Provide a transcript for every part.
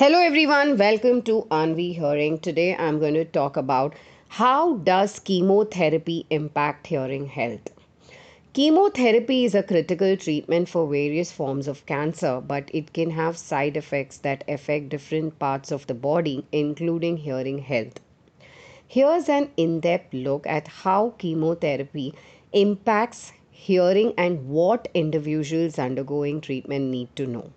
Hello everyone, welcome to Aanvii Hearing. Today I'm going to talk about how does chemotherapy impact hearing health. Chemotherapy is a critical treatment for various forms of cancer, but it can have side effects that affect different parts of the body, including hearing health. Here's an in depth look at how chemotherapy impacts hearing and what individuals undergoing treatment need to know.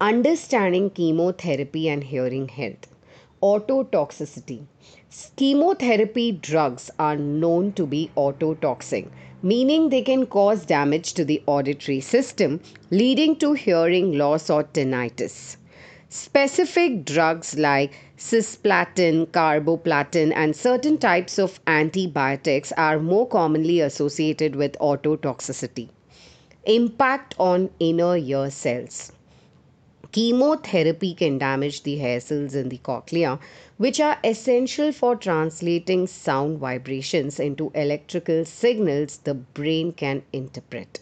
Understanding chemotherapy and hearing health. Ototoxicity. Chemotherapy drugs are known to be ototoxic, meaning they can cause damage to the auditory system, leading to hearing loss or tinnitus. Specific drugs like cisplatin, carboplatin, and certain types of antibiotics are more commonly associated with ototoxicity. Impact on inner ear cells. Chemotherapy can damage the hair cells in the cochlea, which are essential for translating sound vibrations into electrical signals the brain can interpret.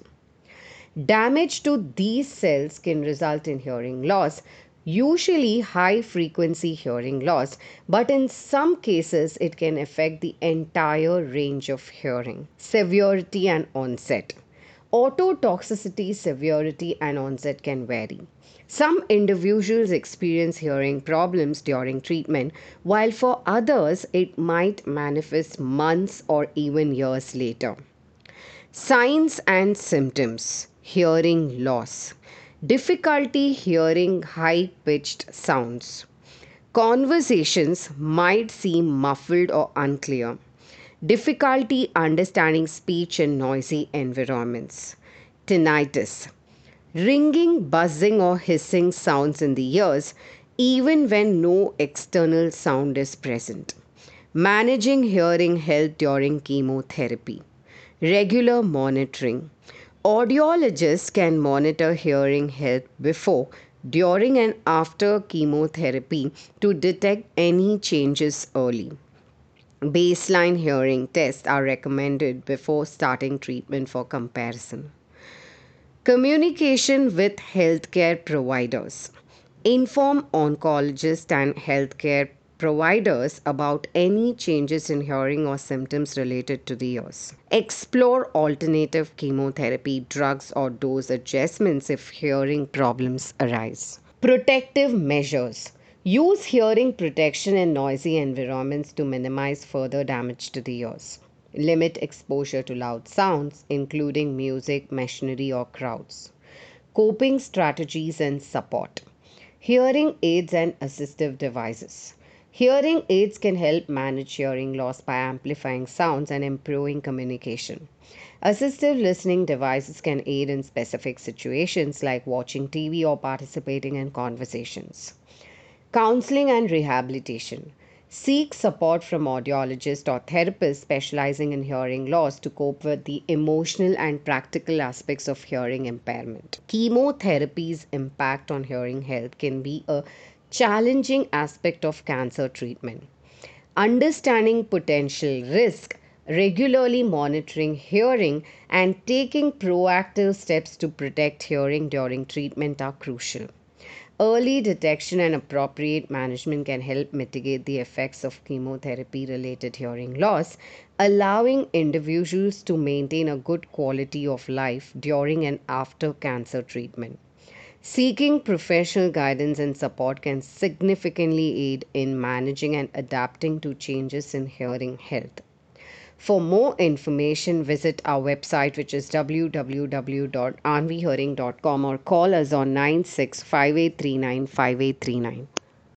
Damage to these cells can result in hearing loss, usually high frequency hearing loss, but in some cases it can affect the entire range of hearing. Severity and onset. Ototoxicity severity and onset can vary. Some individuals experience hearing problems during treatment, while for others it might manifest months or even years later. Signs and symptoms hearing loss, difficulty hearing high pitched sounds. Conversations might seem muffled or unclear difficulty understanding speech in noisy environments, tinnitus, ringing, buzzing, or hissing sounds in the ears, even when no external sound is present, managing hearing health during chemotherapy, regular monitoring. Audiologists can monitor hearing health before, during, and after chemotherapy to detect any changes early. Baseline hearing tests are recommended before starting treatment for comparison. Communication with healthcare providers. Inform oncologists and healthcare providers about any changes in hearing or symptoms related to the ears. Explore alternative chemotherapy drugs or dose adjustments if hearing problems arise. Protective measures. Use hearing protection in noisy environments to minimize further damage to the ears. Limit exposure to loud sounds, including music, machinery, or crowds. Coping strategies and support. Hearing aids and assistive devices. Hearing aids can help manage hearing loss by amplifying sounds and improving communication. Assistive listening devices can aid in specific situations like watching TV or participating in conversations. Counseling and rehabilitation. Seek support from audiologists or therapists specializing in hearing loss to cope with the emotional and practical aspects of hearing impairment. Chemotherapy's impact on hearing health can be a challenging aspect of cancer treatment. Understanding potential risk, regularly monitoring hearing, and taking proactive steps to protect hearing during treatment are crucial. Early detection and appropriate management can help mitigate the effects of chemotherapy related hearing loss, allowing individuals to maintain a good quality of life during and after cancer treatment. Seeking professional guidance and support can significantly aid in managing and adapting to changes in hearing health. For more information, visit our website, which is www.aanviihearing.com, or call us on 9658395839.